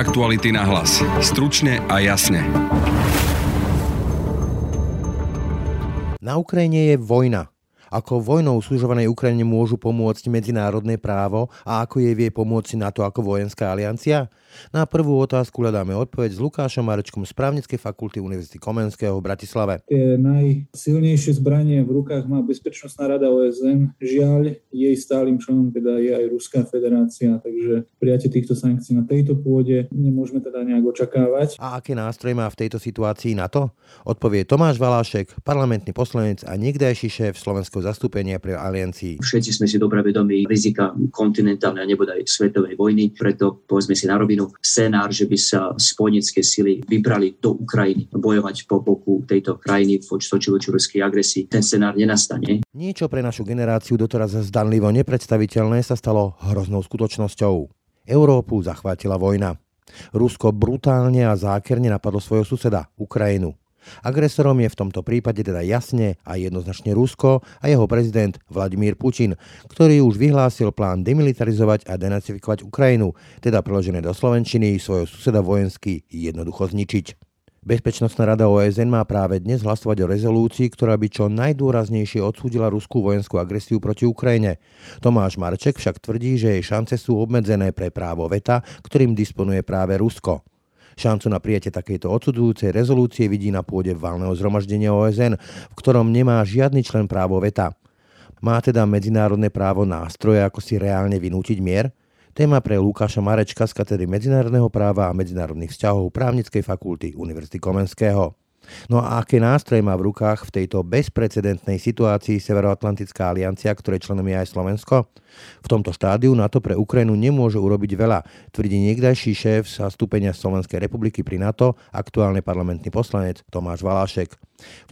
Aktuality na hlas. Stručne a jasne. Na Ukrajine je vojna. Ako vojnou súžovanej Ukrajine môžu pomôcť medzinárodné právo a ako je vie pomôcť na to ako vojenská aliancia? Na prvú otázku hľadáme odpoveď s Lukášom Marečkom z právnickej fakulty Univerzity Komenského v Bratislave. Tie najsilnejšie zbranie v rukách má Bezpečnostná rada OSN. Žiaľ, jej stálym členom teda je aj Ruská federácia, takže prijatie týchto sankcií na tejto pôde nemôžeme teda nejak očakávať. A aké nástroje má v tejto situácii na to? Odpovie Tomáš Valášek, parlamentný poslanec a niekdajší šéf slovenského zastúpenia pre aliancii. Všetci sme si dobre vedomi rizika kontinentálnej a nebodaj svetovej vojny, preto povedzme si na rovinu scenár, že by sa spojenecké sily vybrali do Ukrajiny bojovať po boku tejto krajiny voči ruskej agresii. Ten scenár nenastane. Niečo pre našu generáciu doteraz zdanlivo nepredstaviteľné sa stalo hroznou skutočnosťou. Európu zachvátila vojna. Rusko brutálne a zákerne napadlo svojho suseda, Ukrajinu. Agresorom je v tomto prípade teda jasne a jednoznačne Rusko a jeho prezident Vladimír Putin, ktorý už vyhlásil plán demilitarizovať a denacifikovať Ukrajinu, teda preložené do Slovenčiny svojho suseda vojensky jednoducho zničiť. Bezpečnostná rada OSN má práve dnes hlasovať o rezolúcii, ktorá by čo najdôraznejšie odsúdila ruskú vojenskú agresiu proti Ukrajine. Tomáš Marček však tvrdí, že jej šance sú obmedzené pre právo veta, ktorým disponuje práve Rusko. Šancu na prijatie takejto odsudzujúcej rezolúcie vidí na pôde valného zhromaždenia OSN, v ktorom nemá žiadny člen právo veta. Má teda medzinárodné právo nástroje, ako si reálne vynútiť mier? Téma pre Lukáša Marečka z katedry medzinárodného práva a medzinárodných vzťahov právnickej fakulty Univerzity Komenského. No a aké nástroje má v rukách v tejto bezprecedentnej situácii Severoatlantická aliancia, ktoré členom je aj Slovensko? V tomto štádiu NATO pre Ukrajinu nemôže urobiť veľa, tvrdí niekdajší šéf zastúpenia Slovenskej republiky pri NATO, aktuálny parlamentný poslanec Tomáš Valášek.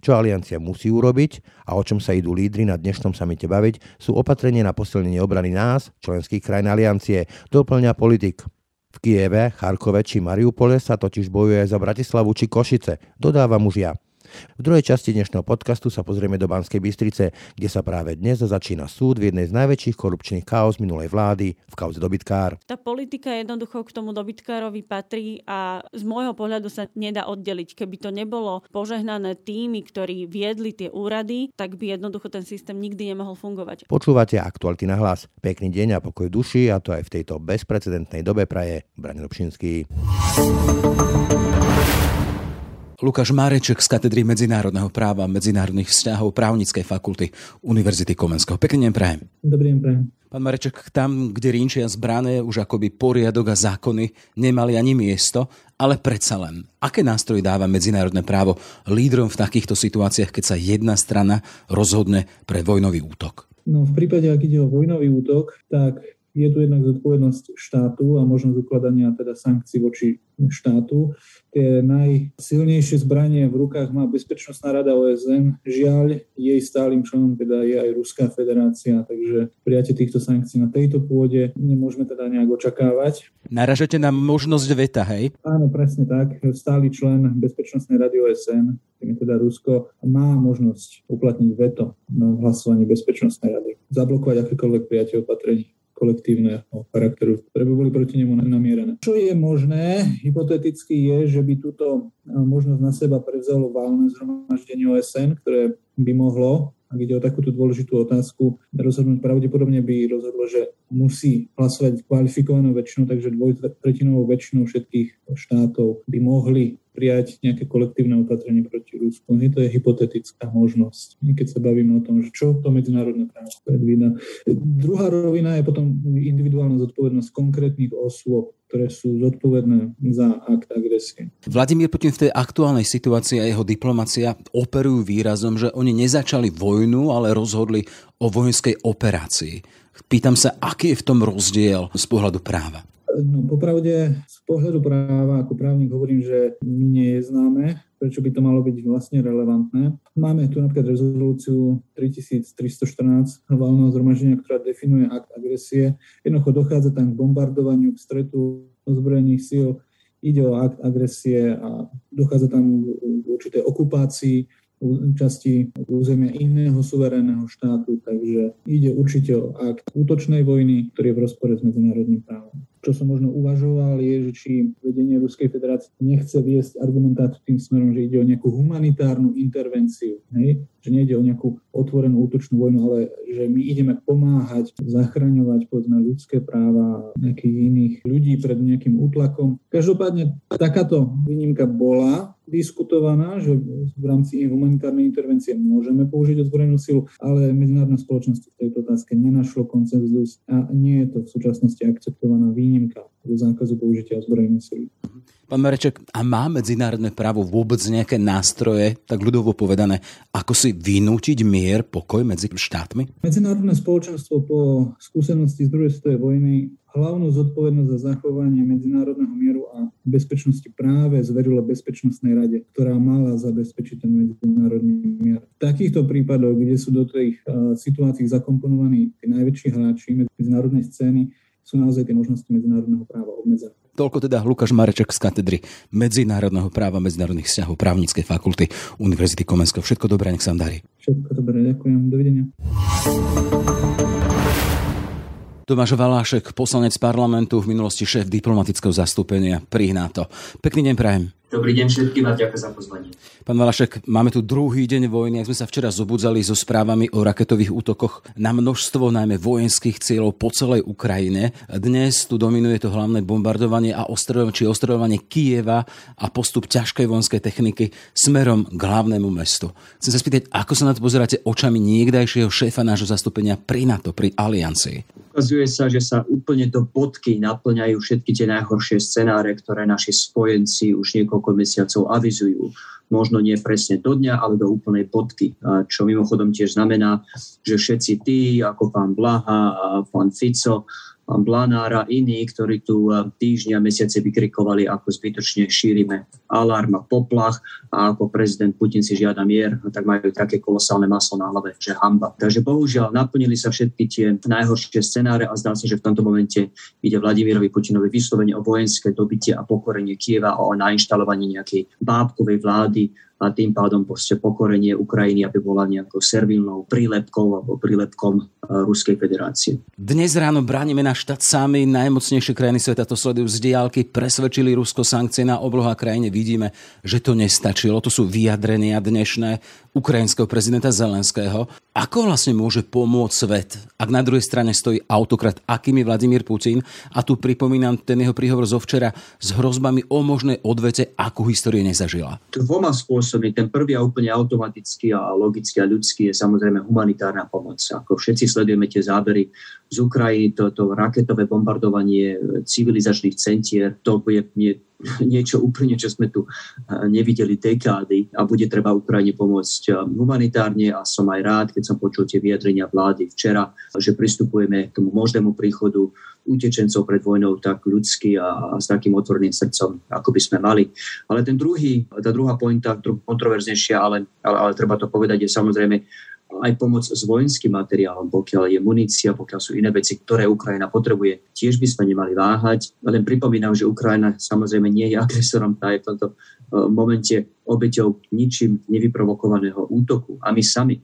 Čo aliancia musí urobiť a o čom sa idú lídry na dnešnom samite baviť, sú opatrenie na posilnenie obrany nás, členských krajín aliancie, doplňa politik. V Kieve, Charkove či Mariupole sa totiž bojuje za Bratislavu či Košice, dodáva mužia. V druhej časti dnešného podcastu sa pozrieme do Banskej Bystrice, kde sa práve dnes začína súd v jednej z najväčších korupčných chaos minulej vlády v kauze dobytkár. Tá politika jednoducho k tomu dobytkárovi patrí a z môjho pohľadu sa nedá oddeliť. Keby to nebolo požehnané tými, ktorí viedli tie úrady, tak by jednoducho ten systém nikdy nemohol fungovať. Počúvate aktuality na hlas. Pekný deň a pokoj duši a to aj v tejto bezprecedentnej dobe praje Brane Dobšinský. Lukáš Máreček z katedry medzinárodného práva a medzinárodných vzťahov právnickej fakulty Univerzity Komenského. Pekný deň prajem. Dobrý deň prajem. Pán Mareček, tam, kde rinčia zbrané, už akoby poriadok a zákony nemali ani miesto, ale predsa len. Aké nástroje dáva medzinárodné právo lídrom v takýchto situáciách, keď sa jedna strana rozhodne pre vojnový útok? No v prípade, ak ide o vojnový útok, tak je tu jednak zodpovednosť štátu a možnosť ukladania teda sankcií voči štátu. Tie najsilnejšie zbranie v rukách má Bezpečnostná rada OSN. Žiaľ, jej stálym členom teda je aj Ruská federácia, takže prijatie týchto sankcií na tejto pôde nemôžeme teda nejak očakávať. Naražete na možnosť veta, hej? Áno, presne tak. Stály člen Bezpečnostnej rady OSN, tým teda Rusko, má možnosť uplatniť veto na hlasovanie Bezpečnostnej rady. Zablokovať akékoľvek prijatie opatrení kolektívneho charakteru, ktoré by boli proti nemu namierené. Čo je možné, hypoteticky je, že by túto možnosť na seba prevzalo válne zhromaždenie OSN, ktoré by mohlo ak ide o takúto dôležitú otázku, rozhodnúť pravdepodobne by rozhodlo, že musí hlasovať kvalifikovanou väčšinou, takže dvojtretinovou väčšinou všetkých štátov by mohli prijať nejaké kolektívne opatrenie proti Rusku. Nie to je hypotetická možnosť, keď sa bavíme o tom, že čo to medzinárodné právo predvída. Druhá rovina je potom individuálna zodpovednosť konkrétnych osôb, ktoré sú zodpovedné za akt agresie. Vladimír Putin v tej aktuálnej situácii a jeho diplomacia operujú výrazom, že oni nezačali vojnu, ale rozhodli o vojenskej operácii. Pýtam sa, aký je v tom rozdiel z pohľadu práva? No, popravde, z pohľadu práva, ako právnik hovorím, že mi nie je známe, prečo by to malo byť vlastne relevantné. Máme tu napríklad rezolúciu 3314 valného zhromaždenia, ktorá definuje akt agresie. Jednoducho dochádza tam k bombardovaniu, k stretu ozbrojených síl, ide o akt agresie a dochádza tam k určitej okupácii časti územia iného suverénneho štátu, takže ide určite o akt útočnej vojny, ktorý je v rozpore s medzinárodným právom. Čo som možno uvažoval, je, že či vedenie Ruskej federácie nechce viesť argumentáciu tým smerom, že ide o nejakú humanitárnu intervenciu. Hej? Že nejde o nejakú otvorenú útočnú vojnu, ale že my ideme pomáhať, zachraňovať povedzme ľudské práva nejakých iných ľudí pred nejakým útlakom. Každopádne takáto výnimka bola diskutovaná, že v rámci humanitárnej intervencie môžeme použiť ozbrojenú silu, ale medzinárodná spoločnosť v tejto otázke nenašlo koncenzus a nie je to v súčasnosti akceptovaná výnimka do zákazu použitia ozbrojenej sily. Pán Mareček, a má medzinárodné právo vôbec nejaké nástroje, tak ľudovo povedané, ako si vynútiť mier, pokoj medzi štátmi? Medzinárodné spoločenstvo po skúsenosti z druhej svetovej vojny hlavnú zodpovednosť za zachovanie medzinárodného mieru a bezpečnosti práve zverilo Bezpečnostnej rade, ktorá mala zabezpečiť ten medzinárodný mier. V takýchto prípadoch, kde sú do tých uh, situácií zakomponovaní tí najväčší hráči medzinárodnej scény, sú naozaj tie možnosti medzinárodného práva obmedzené. Toľko teda Lukáš Mareček z katedry Medzinárodného práva medzinárodných vzťahov právnickej fakulty Univerzity Komenského. Všetko dobré, nech sa vám darí. Všetko dobré, ďakujem. Dovidenia. Tomáš Valášek, poslanec parlamentu, v minulosti šéf diplomatického zastúpenia pri NATO. Pekný deň prajem. Dobrý deň všetkým a ďakujem za pozvanie. Pán Valašek, máme tu druhý deň vojny, ak sme sa včera zobudzali so správami o raketových útokoch na množstvo najmä vojenských cieľov po celej Ukrajine. Dnes tu dominuje to hlavné bombardovanie a ostrovanie, či ostrovanie Kieva a postup ťažkej vojenskej techniky smerom k hlavnému mestu. Chcem sa spýtať, ako sa na to pozeráte očami niekdajšieho šéfa nášho zastúpenia pri NATO, pri Aliancii? Ukazuje sa, že sa úplne do bodky naplňajú všetky tie najhoršie scenáre, ktoré naši spojenci už niekoľko niekoľko mesiacov avizujú. Možno nie presne do dňa, ale do úplnej podky. Čo mimochodom tiež znamená, že všetci tí, ako pán Blaha a pán Fico, pán Blanár a iní, ktorí tu eh, týždňa a mesiace vykrikovali, ako zbytočne šírime alarm a poplach a ako prezident Putin si žiada mier, tak majú také kolosálne maslo na hlave, že hamba. Takže bohužiaľ naplnili sa všetky tie najhoršie scenáre a zdá sa, že v tomto momente ide Vladimirovi Putinovi vyslovene o vojenské dobitie a pokorenie Kieva a o nainštalovanie nejakej bábkovej vlády a tým pádom proste pokorenie Ukrajiny, aby bola nejakou servilnou prílepkou alebo prílepkom e, Ruskej federácie. Dnes ráno bránime na štát sami. Najmocnejšie krajiny sveta to sledujú z diálky. Presvedčili Rusko sankcie na obloha krajine. Vidíme, že to nestačilo. To sú vyjadrenia dnešné ukrajinského prezidenta Zelenského. Ako vlastne môže pomôcť svet, ak na druhej strane stojí autokrat, akými Vladimír Putin? A tu pripomínam ten jeho príhovor zo včera s hrozbami o možnej odvete, akú histórie nezažila. Dvoma spôsobmi. Ten prvý a úplne automatický a logický a ľudský je samozrejme humanitárna pomoc. Ako všetci sledujeme tie zábery z Ukrajiny, toto raketové bombardovanie civilizačných centier, to je niečo úplne, čo sme tu eh, nevideli dekády a bude treba Ukrajine pomôcť eh, humanitárne a som aj rád, keď som počul tie vyjadrenia vlády včera, že pristupujeme k tomu možnému príchodu utečencov pred vojnou tak ľudsky a, a s takým otvoreným srdcom, ako by sme mali. Ale ten druhý, tá druhá pointa, kontroverznejšia, ale, ale, ale treba to povedať, je samozrejme aj pomoc s vojenským materiálom, pokiaľ je munícia, pokiaľ sú iné veci, ktoré Ukrajina potrebuje. Tiež by sme nemali váhať. Len pripomínam, že Ukrajina samozrejme nie je agresorom, tá je v tomto e, momente obeťou ničím nevyprovokovaného útoku. A my sami,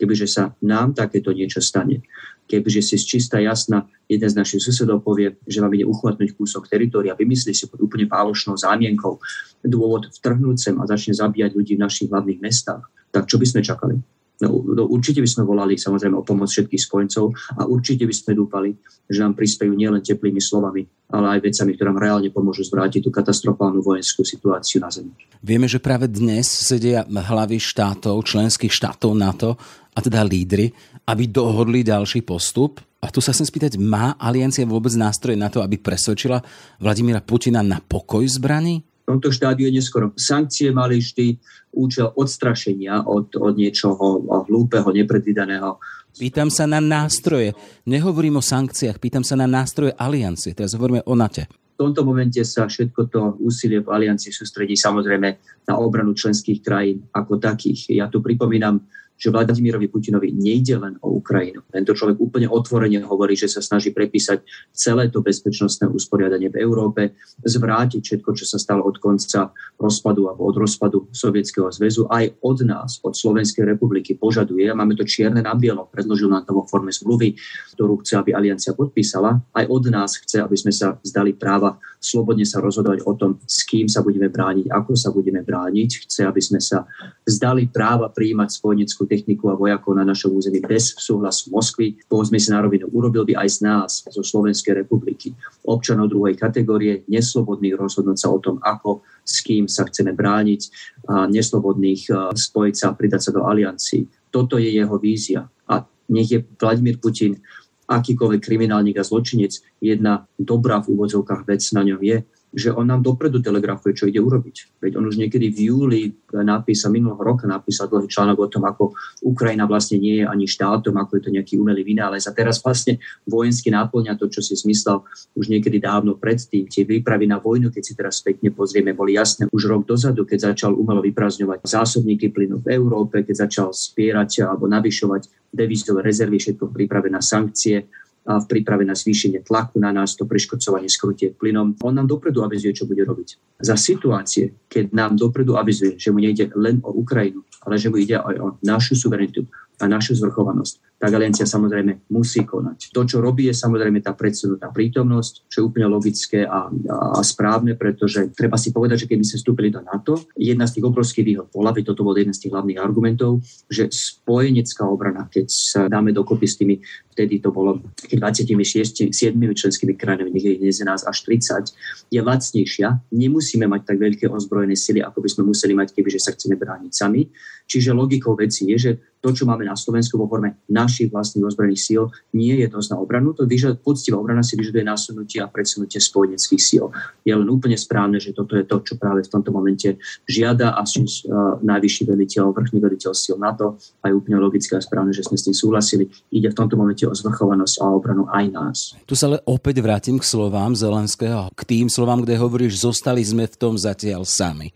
kebyže sa nám takéto niečo stane, kebyže si z čistá jasná jeden z našich susedov povie, že vám ide uchvatnúť kúsok teritoria, vymyslí si pod úplne pálošnou zámienkou dôvod vtrhnúť sem a začne zabíjať ľudí v našich hlavných mestách, tak čo by sme čakali? No, no, určite by sme volali samozrejme o pomoc všetkých spojencov a určite by sme dúfali, že nám prispejú nielen teplými slovami, ale aj vecami, ktoré nám reálne pomôžu zvrátiť tú katastrofálnu vojenskú situáciu na Zemi. Vieme, že práve dnes sedia hlavy štátov, členských štátov NATO, a teda lídry, aby dohodli ďalší postup. A tu sa chcem spýtať, má aliancia vôbec nástroje na to, aby presvedčila Vladimíra Putina na pokoj zbraní? Tomto štádiu je neskoro. Sankcie mali vždy účel odstrašenia od, od niečoho hlúpeho, nepredvídaného. Pýtam sa na nástroje. Nehovorím o sankciách, pýtam sa na nástroje aliancie. Teraz hovoríme o NATO. V tomto momente sa všetko to úsilie v aliancii sústredí samozrejme na obranu členských krajín ako takých. Ja tu pripomínam že Vladimirovi Putinovi nejde len o Ukrajinu. Tento človek úplne otvorene hovorí, že sa snaží prepísať celé to bezpečnostné usporiadanie v Európe, zvrátiť všetko, čo sa stalo od konca rozpadu alebo od rozpadu Sovietskeho zväzu. Aj od nás, od Slovenskej republiky požaduje, máme to čierne na bielo, predložil nám to vo forme zmluvy, ktorú chce, aby aliancia podpísala, aj od nás chce, aby sme sa zdali práva slobodne sa rozhodovať o tom, s kým sa budeme brániť, ako sa budeme brániť. Chce, aby sme sa zdali práva prijímať spojeneckú techniku a vojakov na našom území bez súhlasu Moskvy. Povedzme si na rovinu, urobil by aj z nás, zo Slovenskej republiky, občanov druhej kategórie, neslobodných rozhodnúť sa o tom, ako, s kým sa chceme brániť, a neslobodných spojiť sa a pridať sa do aliancií. Toto je jeho vízia. A nech je Vladimír Putin akýkoľvek kriminálnik a zločinec, jedna dobrá v úvodzovkách vec na ňom je, že on nám dopredu telegrafuje, čo ide urobiť. Veď on už niekedy v júli napísal, minulého roka napísal dlhý článok o tom, ako Ukrajina vlastne nie je ani štátom, ako je to nejaký umelý vynález. A teraz vlastne vojensky náplňa to, čo si zmyslel už niekedy dávno predtým. Tie výpravy na vojnu, keď si teraz spätne pozrieme, boli jasné už rok dozadu, keď začal umelo vyprazňovať zásobníky plynu v Európe, keď začal spierať alebo navyšovať devizové rezervy, všetko príprave na sankcie v príprave na zvýšenie tlaku na nás, to preškodcovanie skrutie plynom. On nám dopredu avizuje, čo bude robiť. Za situácie, keď nám dopredu avizuje, že mu nejde len o Ukrajinu, ale že mu ide aj o našu suverenitu, a našu zvrchovanosť, tak aliancia samozrejme musí konať. To, čo robí, je samozrejme tá predsunutá prítomnosť, čo je úplne logické a, a, správne, pretože treba si povedať, že keby sme vstúpili do NATO, jedna z tých obrovských výhod bola, by toto bol jeden z tých hlavných argumentov, že spojenecká obrana, keď sa dáme dokopy s tými, vtedy to bolo 26, 7 členskými krajinami, nech je 11 až 30, je lacnejšia. Nemusíme mať tak veľké ozbrojené sily, ako by sme museli mať, kebyže sa chceme brániť sami. Čiže logikou veci je, že to, čo máme na Slovensku vo forme našich vlastných ozbrojených síl, nie je dosť na obranu. To vyžad, poctivá obrana si vyžaduje nasunutie a predsunutie spojeneckých síl. Je len úplne správne, že toto je to, čo práve v tomto momente žiada a uh, najvyšší veliteľ, vrchný veliteľ síl NATO a je úplne logické a správne, že sme s tým súhlasili. Ide v tomto momente o zvrchovanosť a obranu aj nás. Tu sa ale opäť vrátim k slovám Zelenského, k tým slovám, kde hovoríš, zostali sme v tom zatiaľ sami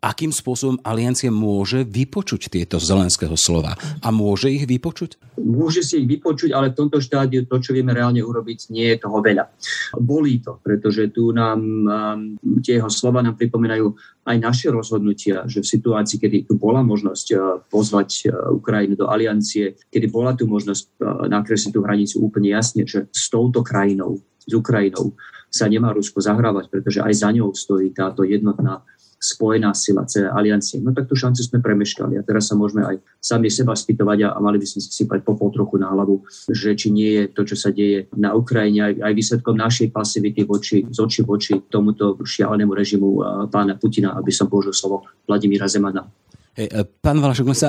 akým spôsobom aliancie môže vypočuť tieto zelenského slova. A môže ich vypočuť? Môže si ich vypočuť, ale v tomto štádiu to, čo vieme reálne urobiť, nie je toho veľa. Bolí to, pretože tu nám um, tie jeho slova nám pripomínajú aj naše rozhodnutia, že v situácii, kedy tu bola možnosť uh, pozvať uh, Ukrajinu do aliancie, kedy bola tu možnosť nakresliť tú hranicu úplne jasne, že s touto krajinou, s Ukrajinou, sa nemá Rusko zahrávať, pretože aj za ňou stojí táto jednotná spojená sila celé aliancie. No tak tú šancu sme premeškali a teraz sa môžeme aj sami seba spýtovať a, mali by sme si sypať popol trochu na hlavu, že či nie je to, čo sa deje na Ukrajine, aj, aj výsledkom našej pasivity voči, z oči voči tomuto šialenému režimu pána Putina, aby som použil slovo Vladimíra Zemana. Hey, e, pán Valašok, sa...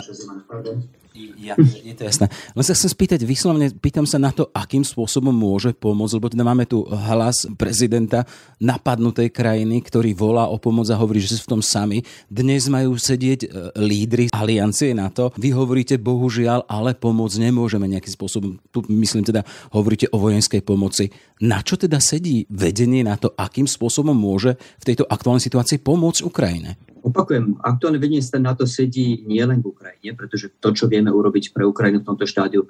Ja, je to jasné. Len sa chcem spýtať, vyslovne pýtam sa na to, akým spôsobom môže pomôcť, lebo teda máme tu hlas prezidenta napadnutej krajiny, ktorý volá o pomoc a hovorí, že sú v tom sami. Dnes majú sedieť e, lídry aliancie na to. Vy hovoríte, bohužiaľ, ale pomôcť nemôžeme nejakým spôsobom. Tu myslím teda, hovoríte o vojenskej pomoci. Na čo teda sedí vedenie na to, akým spôsobom môže v tejto aktuálnej situácii pomôcť Ukrajine? Opakujem, aktuálne vedenie na to sedí nielen v Ukrajine, pretože to, čo vieme urobiť pre Ukrajinu v tomto štádiu,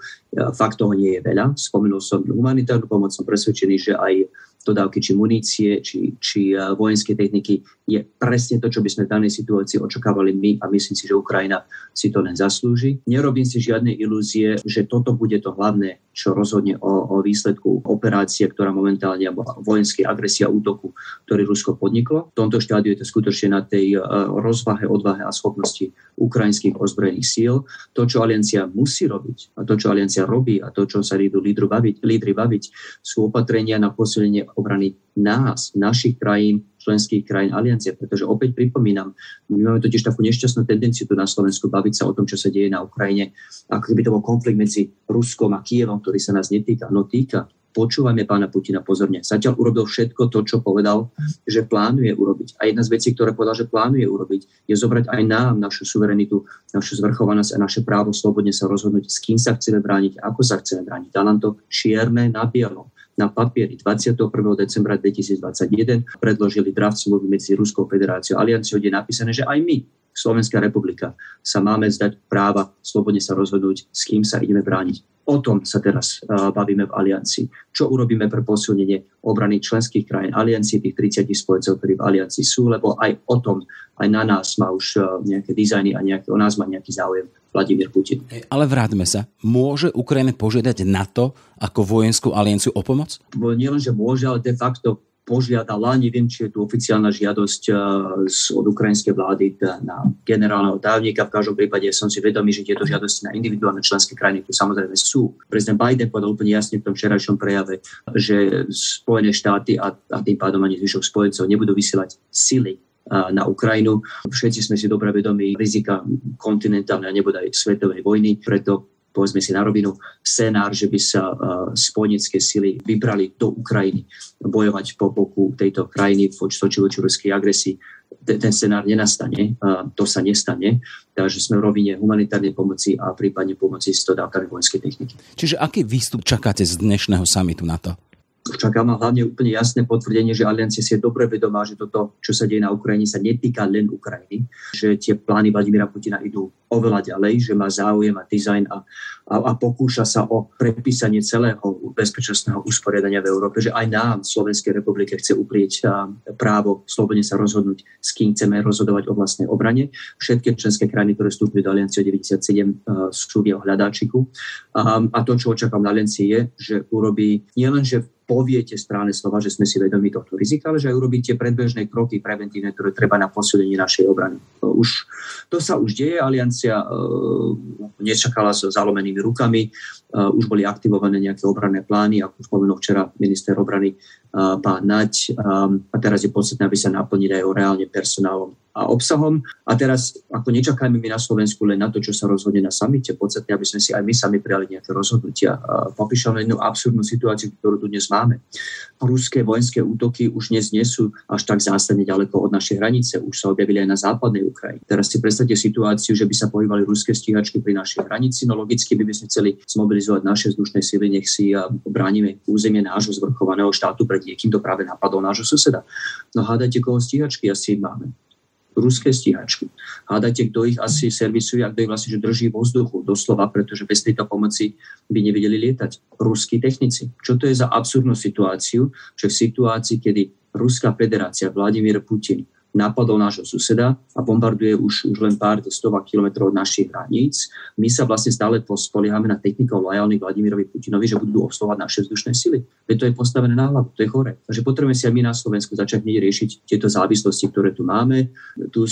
fakt toho nie je veľa. Spomenul som humanitárnu pomoc, som presvedčený, že aj dodávky či munície, či, či vojenskej techniky je presne to, čo by sme v danej situácii očakávali my a myslím si, že Ukrajina si to len zaslúži. Nerobím si žiadne ilúzie, že toto bude to hlavné, čo rozhodne o, o výsledku operácie, ktorá momentálne, alebo vojenskej agresia útoku, ktorý Rusko podniklo. V tomto štádiu je to skutočne na tej uh, rozvahe, odvahe a schopnosti ukrajinských ozbrojených síl. To, čo aliancia musí robiť a to, čo aliancia robí a to, čo sa idú lídry baviť, lídry baviť sú opatrenia na posilnenie obrany nás, našich krajín, členských krajín aliancie, pretože opäť pripomínam, my máme totiž takú nešťastnú tendenciu tu na Slovensku baviť sa o tom, čo sa deje na Ukrajine, ako keby to bol konflikt medzi Ruskom a Kievom, ktorý sa nás netýka. No týka. Počúvame pána Putina pozorne. Zatiaľ urobil všetko to, čo povedal, že plánuje urobiť. A jedna z vecí, ktoré povedal, že plánuje urobiť, je zobrať aj nám našu suverenitu, našu zvrchovanosť a naše právo slobodne sa rozhodnúť, s kým sa chceme brániť, ako sa chceme brániť. Dá nám to čierne na bielo na papieri 21. decembra 2021 predložili draft smluvy medzi Ruskou federáciou a alianciou, kde je napísané, že aj my Slovenská republika sa máme zdať práva slobodne sa rozhodnúť, s kým sa ideme brániť. O tom sa teraz uh, bavíme v aliancii. Čo urobíme pre posilnenie obrany členských krajín aliancii, tých 30 spojencov, ktorí v aliancii sú, lebo aj o tom, aj na nás má už uh, nejaké dizajny a nejaké, o nás má nejaký záujem Vladimír Putin. Ale vráťme sa. Môže Ukrajina požiadať NATO ako vojenskú alienciu o pomoc? Nie len, že môže, ale de facto požiadala, neviem, či je tu oficiálna žiadosť eh, od ukrajinskej vlády na generálneho tajomníka. V každom prípade som si vedomý, že tieto žiadosti na individuálne členské krajiny tu samozrejme sú. Prezident Biden povedal úplne jasne v tom včerajšom prejave, že Spojené štáty a, a tým pádom ani zvyšok spojencov nebudú vysielať sily eh, na Ukrajinu. Všetci sme si dobre vedomí rizika kontinentálnej a nebodaj svetovej vojny, preto povedzme si na rovinu, scenár, že by sa uh, spojenecké sily vybrali do Ukrajiny bojovať po boku tejto krajiny voči ruskej agresii. Ten, scenár nenastane, uh, to sa nestane, takže sme v rovine humanitárnej pomoci a prípadne pomoci s dodávkami vojenskej techniky. Čiže aký výstup čakáte z dnešného samitu na to? čaká ma hlavne úplne jasné potvrdenie, že Aliancia si je dobre vedomá, že toto, čo sa deje na Ukrajine, sa netýka len Ukrajiny, že tie plány Vladimíra Putina idú oveľa ďalej, že má záujem a dizajn a, a, a pokúša sa o prepísanie celého bezpečnostného usporiadania v Európe, že aj nám v Slovenskej republike chce uprieť právo slobodne sa rozhodnúť, s kým chceme rozhodovať o vlastnej obrane. Všetky členské krajiny, ktoré vstúpili do Aliancie 97, sú v jeho hľadáčiku. A, a to, čo očakávam na Aliancii je, že urobí nielen, že poviete správne slova, že sme si vedomi tohto rizika, ale že aj urobíte predbežné kroky preventívne, ktoré treba na posilnenie našej obrany. Už, to sa už deje, aliancia uh, nečakala so zalomenými rukami, uh, už boli aktivované nejaké obranné plány, ako spomenul včera minister obrany pán um, a teraz je podstatné, aby sa naplnili aj reálne personálom a obsahom. A teraz, ako nečakajme my na Slovensku len na to, čo sa rozhodne na samite, podstatne, aby sme si aj my sami prijali nejaké rozhodnutia. Popíšam jednu absurdnú situáciu, ktorú tu dnes máme. Ruské vojenské útoky už dnes nie sú až tak zásadne ďaleko od našej hranice, už sa objavili aj na západnej Ukrajine. Teraz si predstavte situáciu, že by sa pohybali ruské stíhačky pri našej hranici, no logicky by, sme chceli zmobilizovať naše vzdušné sily, nech si bránime územie nášho zvrchovaného štátu pred niekým, kto práve napadol nášho suseda. No hádajte, koho stíhačky asi máme ruské stíhačky. Hádajte, kto ich asi servisuje a kto ich vlastne že drží vo vzduchu, doslova, pretože bez tejto pomoci by nevedeli lietať. Ruskí technici. Čo to je za absurdnú situáciu, že v situácii, kedy Ruská federácia, Vladimír Putin, napadol nášho suseda a bombarduje už, už len pár stovák kilometrov od našich hraníc. My sa vlastne stále spoliehame na technikov lojálnych Vladimirovi Putinovi, že budú obsluhovať naše vzdušné sily. Veď to je postavené na hlavu, to je chore. Takže potrebujeme si aj my na Slovensku začať riešiť tieto závislosti, ktoré tu máme. Tu e,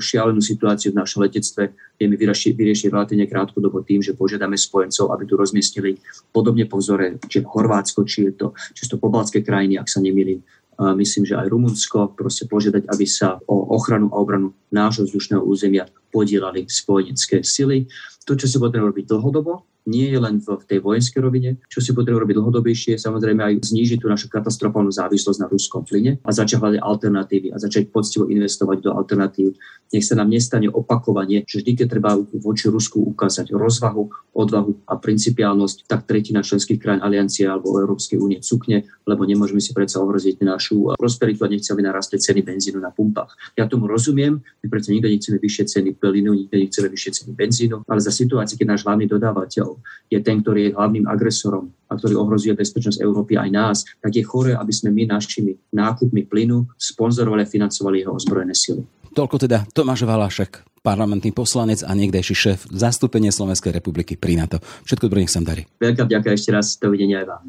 šialenú situáciu v našom letectve vieme vyriešiť, vyriešiť relatívne krátkodobo tým, že požiadame spojencov, aby tu rozmiestnili podobne po vzore, či Chorvátsko, či je to, či to pobalské krajiny, ak sa nemýlim, myslím, že aj Rumunsko, proste požiadať, aby sa o ochranu a obranu nášho vzdušného územia podielali spojenecké sily. To, čo si potrebujeme robiť dlhodobo, nie je len v tej vojenskej rovine. Čo si potrebujeme robiť dlhodobejšie, samozrejme aj znížiť tú našu katastrofálnu závislosť na ruskom plyne a začať hľadať alternatívy a začať poctivo investovať do alternatív. Nech sa nám nestane opakovanie, že vždy, keď treba voči Rusku ukázať rozvahu, odvahu a principiálnosť, tak tretina členských krajín aliancie alebo Európskej únie cukne, lebo nemôžeme si predsa ohroziť našu prosperitu a nechceme narastať ceny benzínu na pumpách. Ja tomu rozumiem, my predsa nikto nechceme vyššie ceny plynu, nikto nechceme vyššie ceny benzínu, ale za situácii, keď náš hlavný dodávateľ je ten, ktorý je hlavným agresorom a ktorý ohrozuje bezpečnosť Európy aj nás, tak je chore, aby sme my našimi nákupmi plynu sponzorovali a financovali jeho ozbrojené sily. Toľko teda Tomáš Valašek, parlamentný poslanec a niekdejší šéf zastúpenie Slovenskej republiky pri NATO. Všetko dobré, nech sa darí. Veľká vďaka ešte raz, dovidenia aj vám.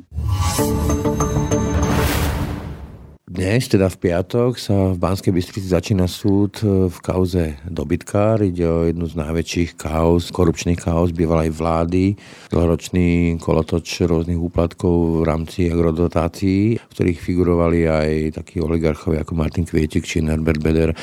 Dnes, teda v piatok, sa v Banskej Bystrici začína súd e, v kauze dobytkár. Ide o jednu z najväčších kauz, korupčných kauz bývalej vlády. Dlhoročný kolotoč rôznych úplatkov v rámci agrodotácií, v ktorých figurovali aj takí oligarchovia ako Martin Kvietik či Norbert Beder.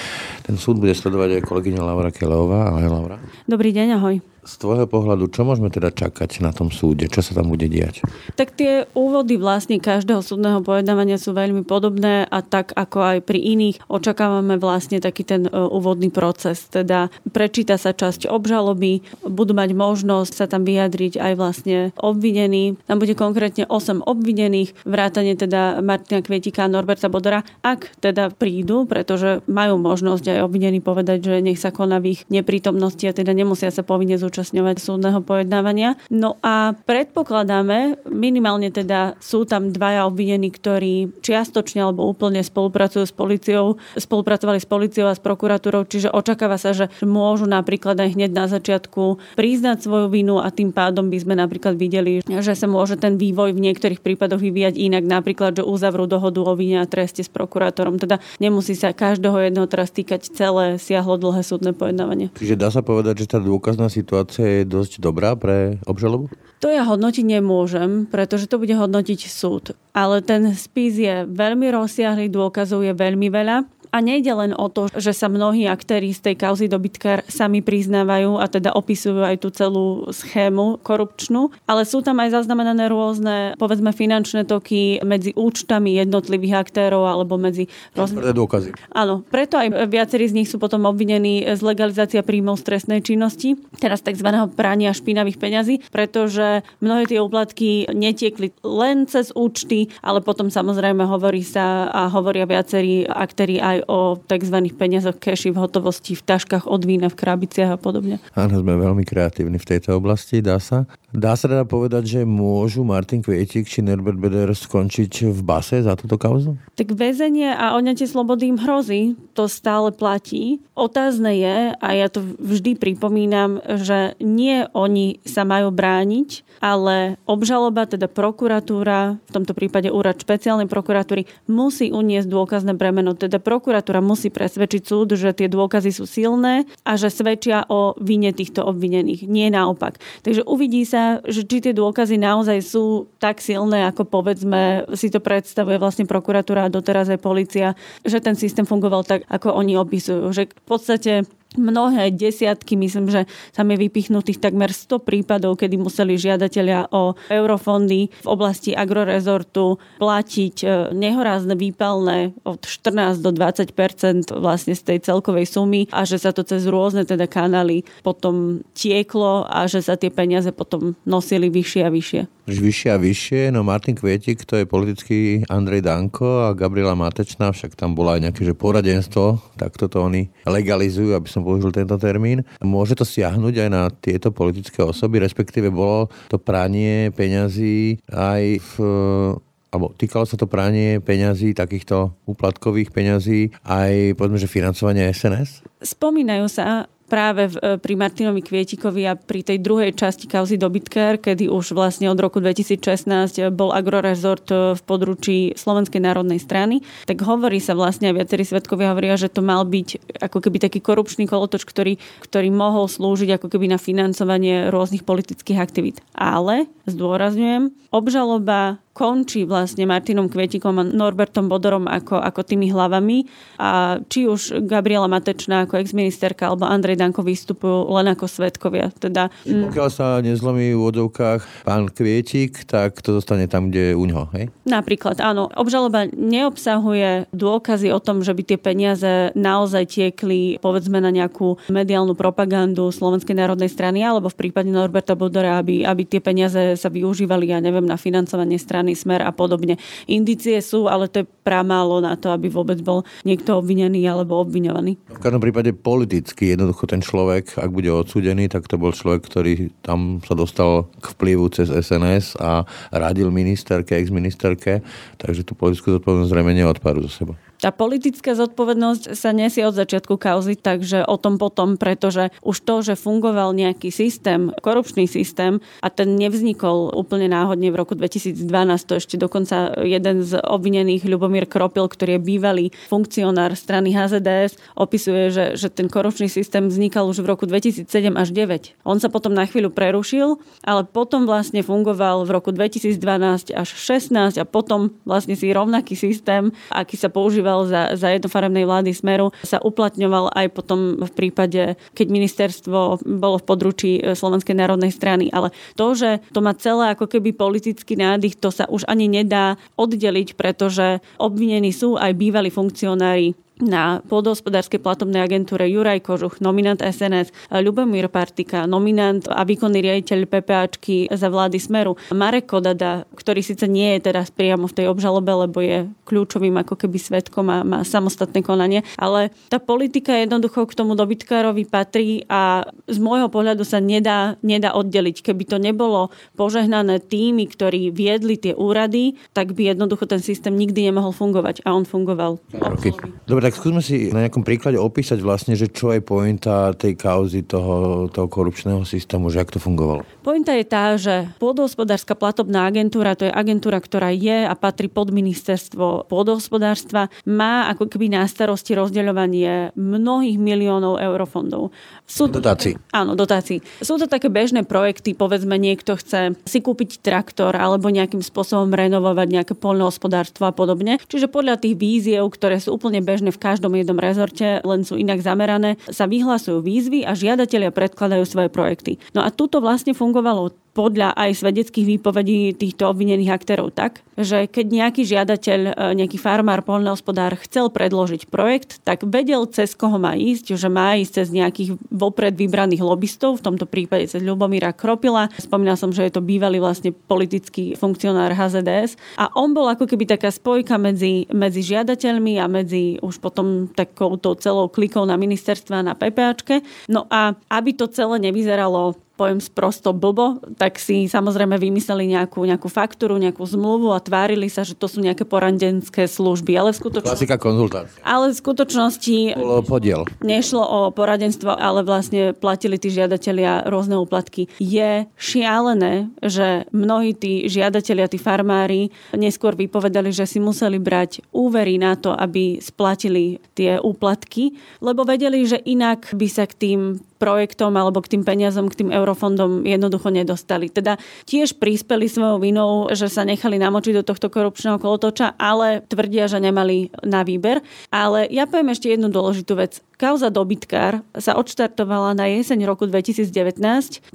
Ten súd bude sledovať aj kolegyňa Laura Kelová. Ahoj, Laura. Dobrý deň, ahoj. Z tvojho pohľadu, čo môžeme teda čakať na tom súde? Čo sa tam bude diať? Tak tie úvody vlastne každého súdneho pojednávania sú veľmi podobné a tak ako aj pri iných očakávame vlastne taký ten e, úvodný proces. Teda prečíta sa časť obžaloby, budú mať možnosť sa tam vyjadriť aj vlastne obvinení. Tam bude konkrétne 8 obvinených, vrátane teda Martina Kvietika a Norberta Bodora, ak teda prídu, pretože majú možnosť aj obvinení povedať, že nech sa koná v ich neprítomnosti a teda nemusia sa povinne zúčastňovať súdneho pojednávania. No a predpokladáme, minimálne teda sú tam dvaja obvinení, ktorí čiastočne alebo úplne spolupracujú s policiou, spolupracovali s policiou a s prokuratúrou, čiže očakáva sa, že môžu napríklad aj hneď na začiatku priznať svoju vinu a tým pádom by sme napríklad videli, že sa môže ten vývoj v niektorých prípadoch vyvíjať inak, napríklad, že uzavrú dohodu o vine a treste s prokurátorom. Teda nemusí sa každého jedného teraz týkať celé siahlo dlhé súdne pojednávanie. Čiže dá sa povedať, že tá dôkazná situácia je dosť dobrá pre obžalobu? To ja hodnotiť nemôžem, pretože to bude hodnotiť súd. Ale ten spis je veľmi rozsiahlý, dôkazov je veľmi veľa a nejde len o to, že sa mnohí aktéri z tej kauzy dobytkár sami priznávajú a teda opisujú aj tú celú schému korupčnú, ale sú tam aj zaznamenané rôzne, povedzme, finančné toky medzi účtami jednotlivých aktérov alebo medzi rôznymi... dôkazy. Áno, preto aj viacerí z nich sú potom obvinení z legalizácia príjmov z trestnej činnosti, teraz tzv. prania špinavých peňazí, pretože mnohé tie úplatky netiekli len cez účty, ale potom samozrejme hovorí sa a hovoria viacerí aktéri aj o tzv. peniazoch keši v hotovosti, v taškách od vína, v krabiciach a podobne. Áno, sme veľmi kreatívni v tejto oblasti, dá sa. Dá sa teda povedať, že môžu Martin Kvietik či Norbert Beder skončiť v base za túto kauzu? Tak väzenie a oňatie slobody im hrozí, to stále platí. Otázne je, a ja to vždy pripomínam, že nie oni sa majú brániť, ale obžaloba, teda prokuratúra, v tomto prípade úrad špeciálnej prokuratúry, musí uniesť dôkazné bremeno. Teda prokuratúra musí presvedčiť súd, že tie dôkazy sú silné a že svedčia o vine týchto obvinených. Nie naopak. Takže uvidí sa, že či tie dôkazy naozaj sú tak silné, ako povedzme si to predstavuje vlastne prokuratúra a doteraz aj policia, že ten systém fungoval tak, ako oni opisujú. Že v podstate mnohé desiatky, myslím, že tam je vypichnutých takmer 100 prípadov, kedy museli žiadatelia o eurofondy v oblasti agrorezortu platiť e, nehorázne výpalné od 14 do 20% vlastne z tej celkovej sumy a že sa to cez rôzne teda kanály potom tieklo a že sa tie peniaze potom nosili vyššie a vyššie. Vyššie a vyššie, no Martin Kvietik to je politický Andrej Danko a Gabriela Matečná, však tam bola aj nejaké že poradenstvo, tak toto oni legalizujú, aby som som použil tento termín. Môže to siahnuť aj na tieto politické osoby, respektíve bolo to pranie peňazí aj v alebo týkalo sa to pranie peňazí, takýchto úplatkových peňazí, aj povedzme, že financovanie SNS? Spomínajú sa práve e, pri Martinovi Kvietikovi a pri tej druhej časti kauzy dobytkár, kedy už vlastne od roku 2016 bol agrorezort e, v područí Slovenskej národnej strany, tak hovorí sa vlastne, a viacerí svetkovia hovoria, že to mal byť ako keby taký korupčný kolotoč, ktorý, ktorý mohol slúžiť ako keby na financovanie rôznych politických aktivít. Ale, zdôrazňujem, obžaloba končí vlastne Martinom Kvietikom a Norbertom Bodorom ako, ako tými hlavami a či už Gabriela Matečná ako exministerka alebo Andrej Danko vystupujú len ako svetkovia. Teda, mm. Pokiaľ sa nezlomí v úvodzovkách pán Kvietik, tak to zostane tam, kde je u ňoho, hej? Napríklad, áno. Obžaloba neobsahuje dôkazy o tom, že by tie peniaze naozaj tiekli povedzme na nejakú mediálnu propagandu Slovenskej národnej strany alebo v prípade Norberta Bodora, aby, aby tie peniaze sa využívali, ja neviem, na financovanie strany strany Smer a podobne. Indície sú, ale to je pramálo na to, aby vôbec bol niekto obvinený alebo obviňovaný. V každom prípade politicky jednoducho ten človek, ak bude odsúdený, tak to bol človek, ktorý tam sa dostal k vplyvu cez SNS a radil ministerke, ex-ministerke, takže tú politickú zodpovednosť zrejme neodpáru zo seba. Tá politická zodpovednosť sa nesie od začiatku kauzy, takže o tom potom, pretože už to, že fungoval nejaký systém, korupčný systém a ten nevznikol úplne náhodne v roku 2012, to ešte dokonca jeden z obvinených, Ľubomír Kropil, ktorý je bývalý funkcionár strany HZDS, opisuje, že, že ten korupčný systém vznikal už v roku 2007 až 2009. On sa potom na chvíľu prerušil, ale potom vlastne fungoval v roku 2012 až 16 a potom vlastne si rovnaký systém, aký sa používal fungoval za, za jednofarebnej vlády Smeru, sa uplatňoval aj potom v prípade, keď ministerstvo bolo v područí e, Slovenskej národnej strany. Ale to, že to má celé ako keby politický nádych, to sa už ani nedá oddeliť, pretože obvinení sú aj bývalí funkcionári na pôdohospodárskej platobnej agentúre Juraj Kožuch, nominant SNS, Ľubomír Partika, nominant a výkonný riaditeľ PPAčky za vlády Smeru, Marek Kodada, ktorý síce nie je teraz priamo v tej obžalobe, lebo je kľúčovým ako keby svetkom a má samostatné konanie, ale tá politika jednoducho k tomu dobytkárovi patrí a z môjho pohľadu sa nedá, nedá oddeliť. Keby to nebolo požehnané tými, ktorí viedli tie úrady, tak by jednoducho ten systém nikdy nemohol fungovať a on fungoval. Dobre, tak skúsme si na nejakom príklade opísať vlastne, že čo je pointa tej kauzy toho, toho korupčného systému, že ak to fungovalo. Pointa je tá, že pôdohospodárska platobná agentúra, to je agentúra, ktorá je a patrí pod ministerstvo pôdohospodárstva, má ako keby na starosti rozdeľovanie mnohých miliónov eurofondov. Sú dotácií. Áno, dotácií. Sú to také bežné projekty, povedzme niekto chce si kúpiť traktor alebo nejakým spôsobom renovovať nejaké poľnohospodárstvo a podobne. Čiže podľa tých víziev, ktoré sú úplne bežné v každom jednom rezorte, len sú inak zamerané, sa vyhlasujú výzvy a žiadatelia predkladajú svoje projekty. No a tuto vlastne fungovalo podľa aj svedeckých výpovedí týchto obvinených aktérov tak, že keď nejaký žiadateľ, e, nejaký farmár, poľnohospodár chcel predložiť projekt, tak vedel, cez koho má ísť, že má ísť cez nejakých vopred vybraných lobbystov, v tomto prípade cez Ľubomíra Kropila. Spomínal som, že je to bývalý vlastne politický funkcionár HZDS. A on bol ako keby taká spojka medzi, medzi žiadateľmi a medzi už potom takouto celou klikou na ministerstva na PPAčke. No a aby to celé nevyzeralo poviem sprosto blbo, tak si samozrejme vymysleli nejakú, nejakú faktúru, nejakú zmluvu a tvárili sa, že to sú nejaké poradenské služby. Ale v skutočnosti... Klasika konzultácia. Ale v skutočnosti... Bolo podiel. Nešlo o poradenstvo, ale vlastne platili tí žiadatelia rôzne úplatky. Je šialené, že mnohí tí žiadatelia, tí farmári neskôr vypovedali, že si museli brať úvery na to, aby splatili tie úplatky, lebo vedeli, že inak by sa k tým projektom alebo k tým peniazom, k tým eurofondom jednoducho nedostali. Teda tiež prispeli svojou vinou, že sa nechali namočiť do tohto korupčného kolotoča, ale tvrdia, že nemali na výber. Ale ja poviem ešte jednu dôležitú vec. Kauza dobytkár sa odštartovala na jeseň roku 2019.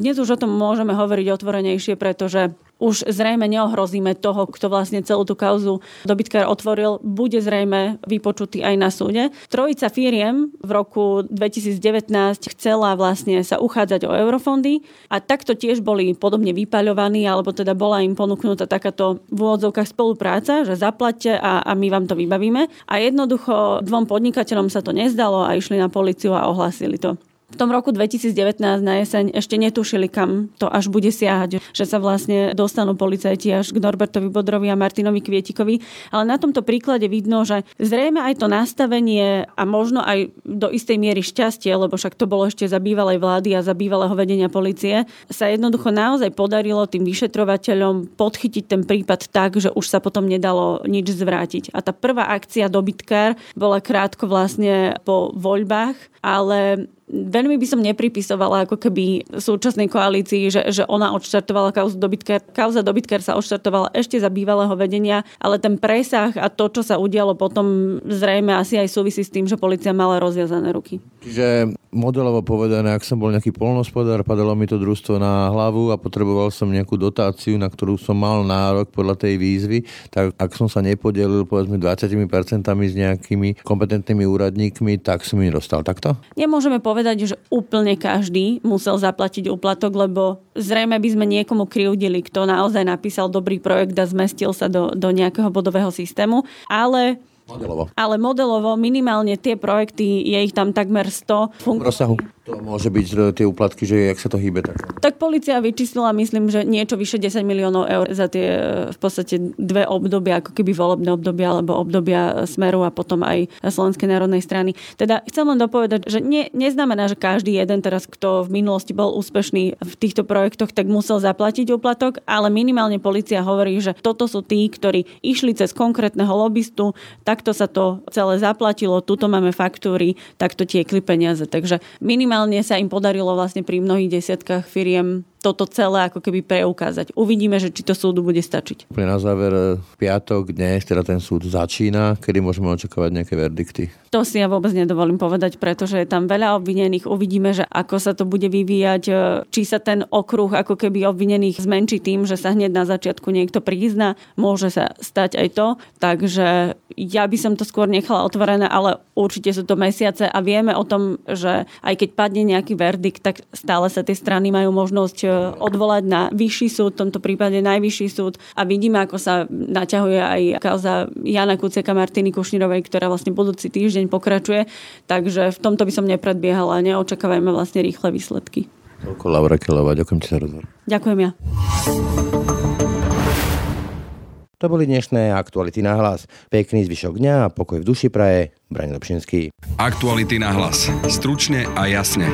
Dnes už o tom môžeme hovoriť otvorenejšie, pretože už zrejme neohrozíme toho, kto vlastne celú tú kauzu dobytkár otvoril, bude zrejme vypočutý aj na súde. Trojica firiem v roku 2019 chcela vlastne sa uchádzať o eurofondy a takto tiež boli podobne vypaľovaní, alebo teda bola im ponúknutá takáto v úvodzovkách spolupráca, že zaplatte a, a my vám to vybavíme. A jednoducho dvom podnikateľom sa to nezdalo a išli na policiu a ohlásili to v tom roku 2019 na jeseň ešte netušili, kam to až bude siahať, že sa vlastne dostanú policajti až k Norbertovi Bodrovi a Martinovi Kvietikovi. Ale na tomto príklade vidno, že zrejme aj to nastavenie a možno aj do istej miery šťastie, lebo však to bolo ešte za bývalej vlády a za bývalého vedenia policie, sa jednoducho naozaj podarilo tým vyšetrovateľom podchytiť ten prípad tak, že už sa potom nedalo nič zvrátiť. A tá prvá akcia dobytkár bola krátko vlastne po voľbách, ale veľmi by som nepripisovala ako keby súčasnej koalícii, že, že ona odštartovala kauzu dobytkár. Kauza dobytkár sa odštartovala ešte za bývalého vedenia, ale ten presah a to, čo sa udialo potom zrejme asi aj súvisí s tým, že policia mala rozviazané ruky. Čiže modelovo povedané, ak som bol nejaký polnospodár, padalo mi to družstvo na hlavu a potreboval som nejakú dotáciu, na ktorú som mal nárok podľa tej výzvy, tak ak som sa nepodelil povedzme 20% s nejakými kompetentnými úradníkmi, tak som mi nedostal takto? Nemôžeme povedať, že úplne každý musel zaplatiť úplatok, lebo zrejme by sme niekomu kriudili, kto naozaj napísal dobrý projekt a zmestil sa do, do nejakého bodového systému, ale Modelovo. Ale modelovo minimálne tie projekty, je ich tam takmer 100. Fun- rozsahu. To môže byť tie úplatky, že jak sa to hýbe. Tak, tak policia vyčíslila, myslím, že niečo vyše 10 miliónov eur za tie e, v podstate dve obdobia, ako keby volebné obdobia, alebo obdobia Smeru a potom aj Slovenskej národnej strany. Teda chcem len dopovedať, že nie, neznamená, že každý jeden teraz, kto v minulosti bol úspešný v týchto projektoch, tak musel zaplatiť úplatok, ale minimálne policia hovorí, že toto sú tí, ktorí išli cez konkrétneho lobbystu, takto sa to celé zaplatilo, tuto máme faktúry, takto tiekli peniaze. Takže minimálne minimálne sa im podarilo vlastne pri mnohých desiatkách firiem toto celé ako keby preukázať. Uvidíme, že či to súdu bude stačiť. Pre na záver v piatok dnes teda ten súd začína, kedy môžeme očakávať nejaké verdikty? To si ja vôbec nedovolím povedať, pretože je tam veľa obvinených. Uvidíme, že ako sa to bude vyvíjať, e, či sa ten okruh ako keby obvinených zmenší tým, že sa hneď na začiatku niekto prizna. Môže sa stať aj to. Takže ja by som to skôr nechala otvorené, ale určite sú to mesiace a vieme o tom, že aj keď padne nejaký verdikt, tak stále sa tie strany majú možnosť e, odvolať na vyšší súd, v tomto prípade najvyšší súd a vidíme, ako sa naťahuje aj kauza Jana Kuciaka Martiny Kušnírovej, ktorá vlastne budúci týždeň pokračuje. Takže v tomto by som nepredbiehala a neočakávajme vlastne rýchle výsledky. Toľko Laura Kelová, ďakujem ti za rozhovor. Ďakujem ja. To boli dnešné aktuality na hlas. Pekný zvyšok dňa a pokoj v duši praje. Braň Lepšinský. Aktuality na hlas. Stručne a jasne.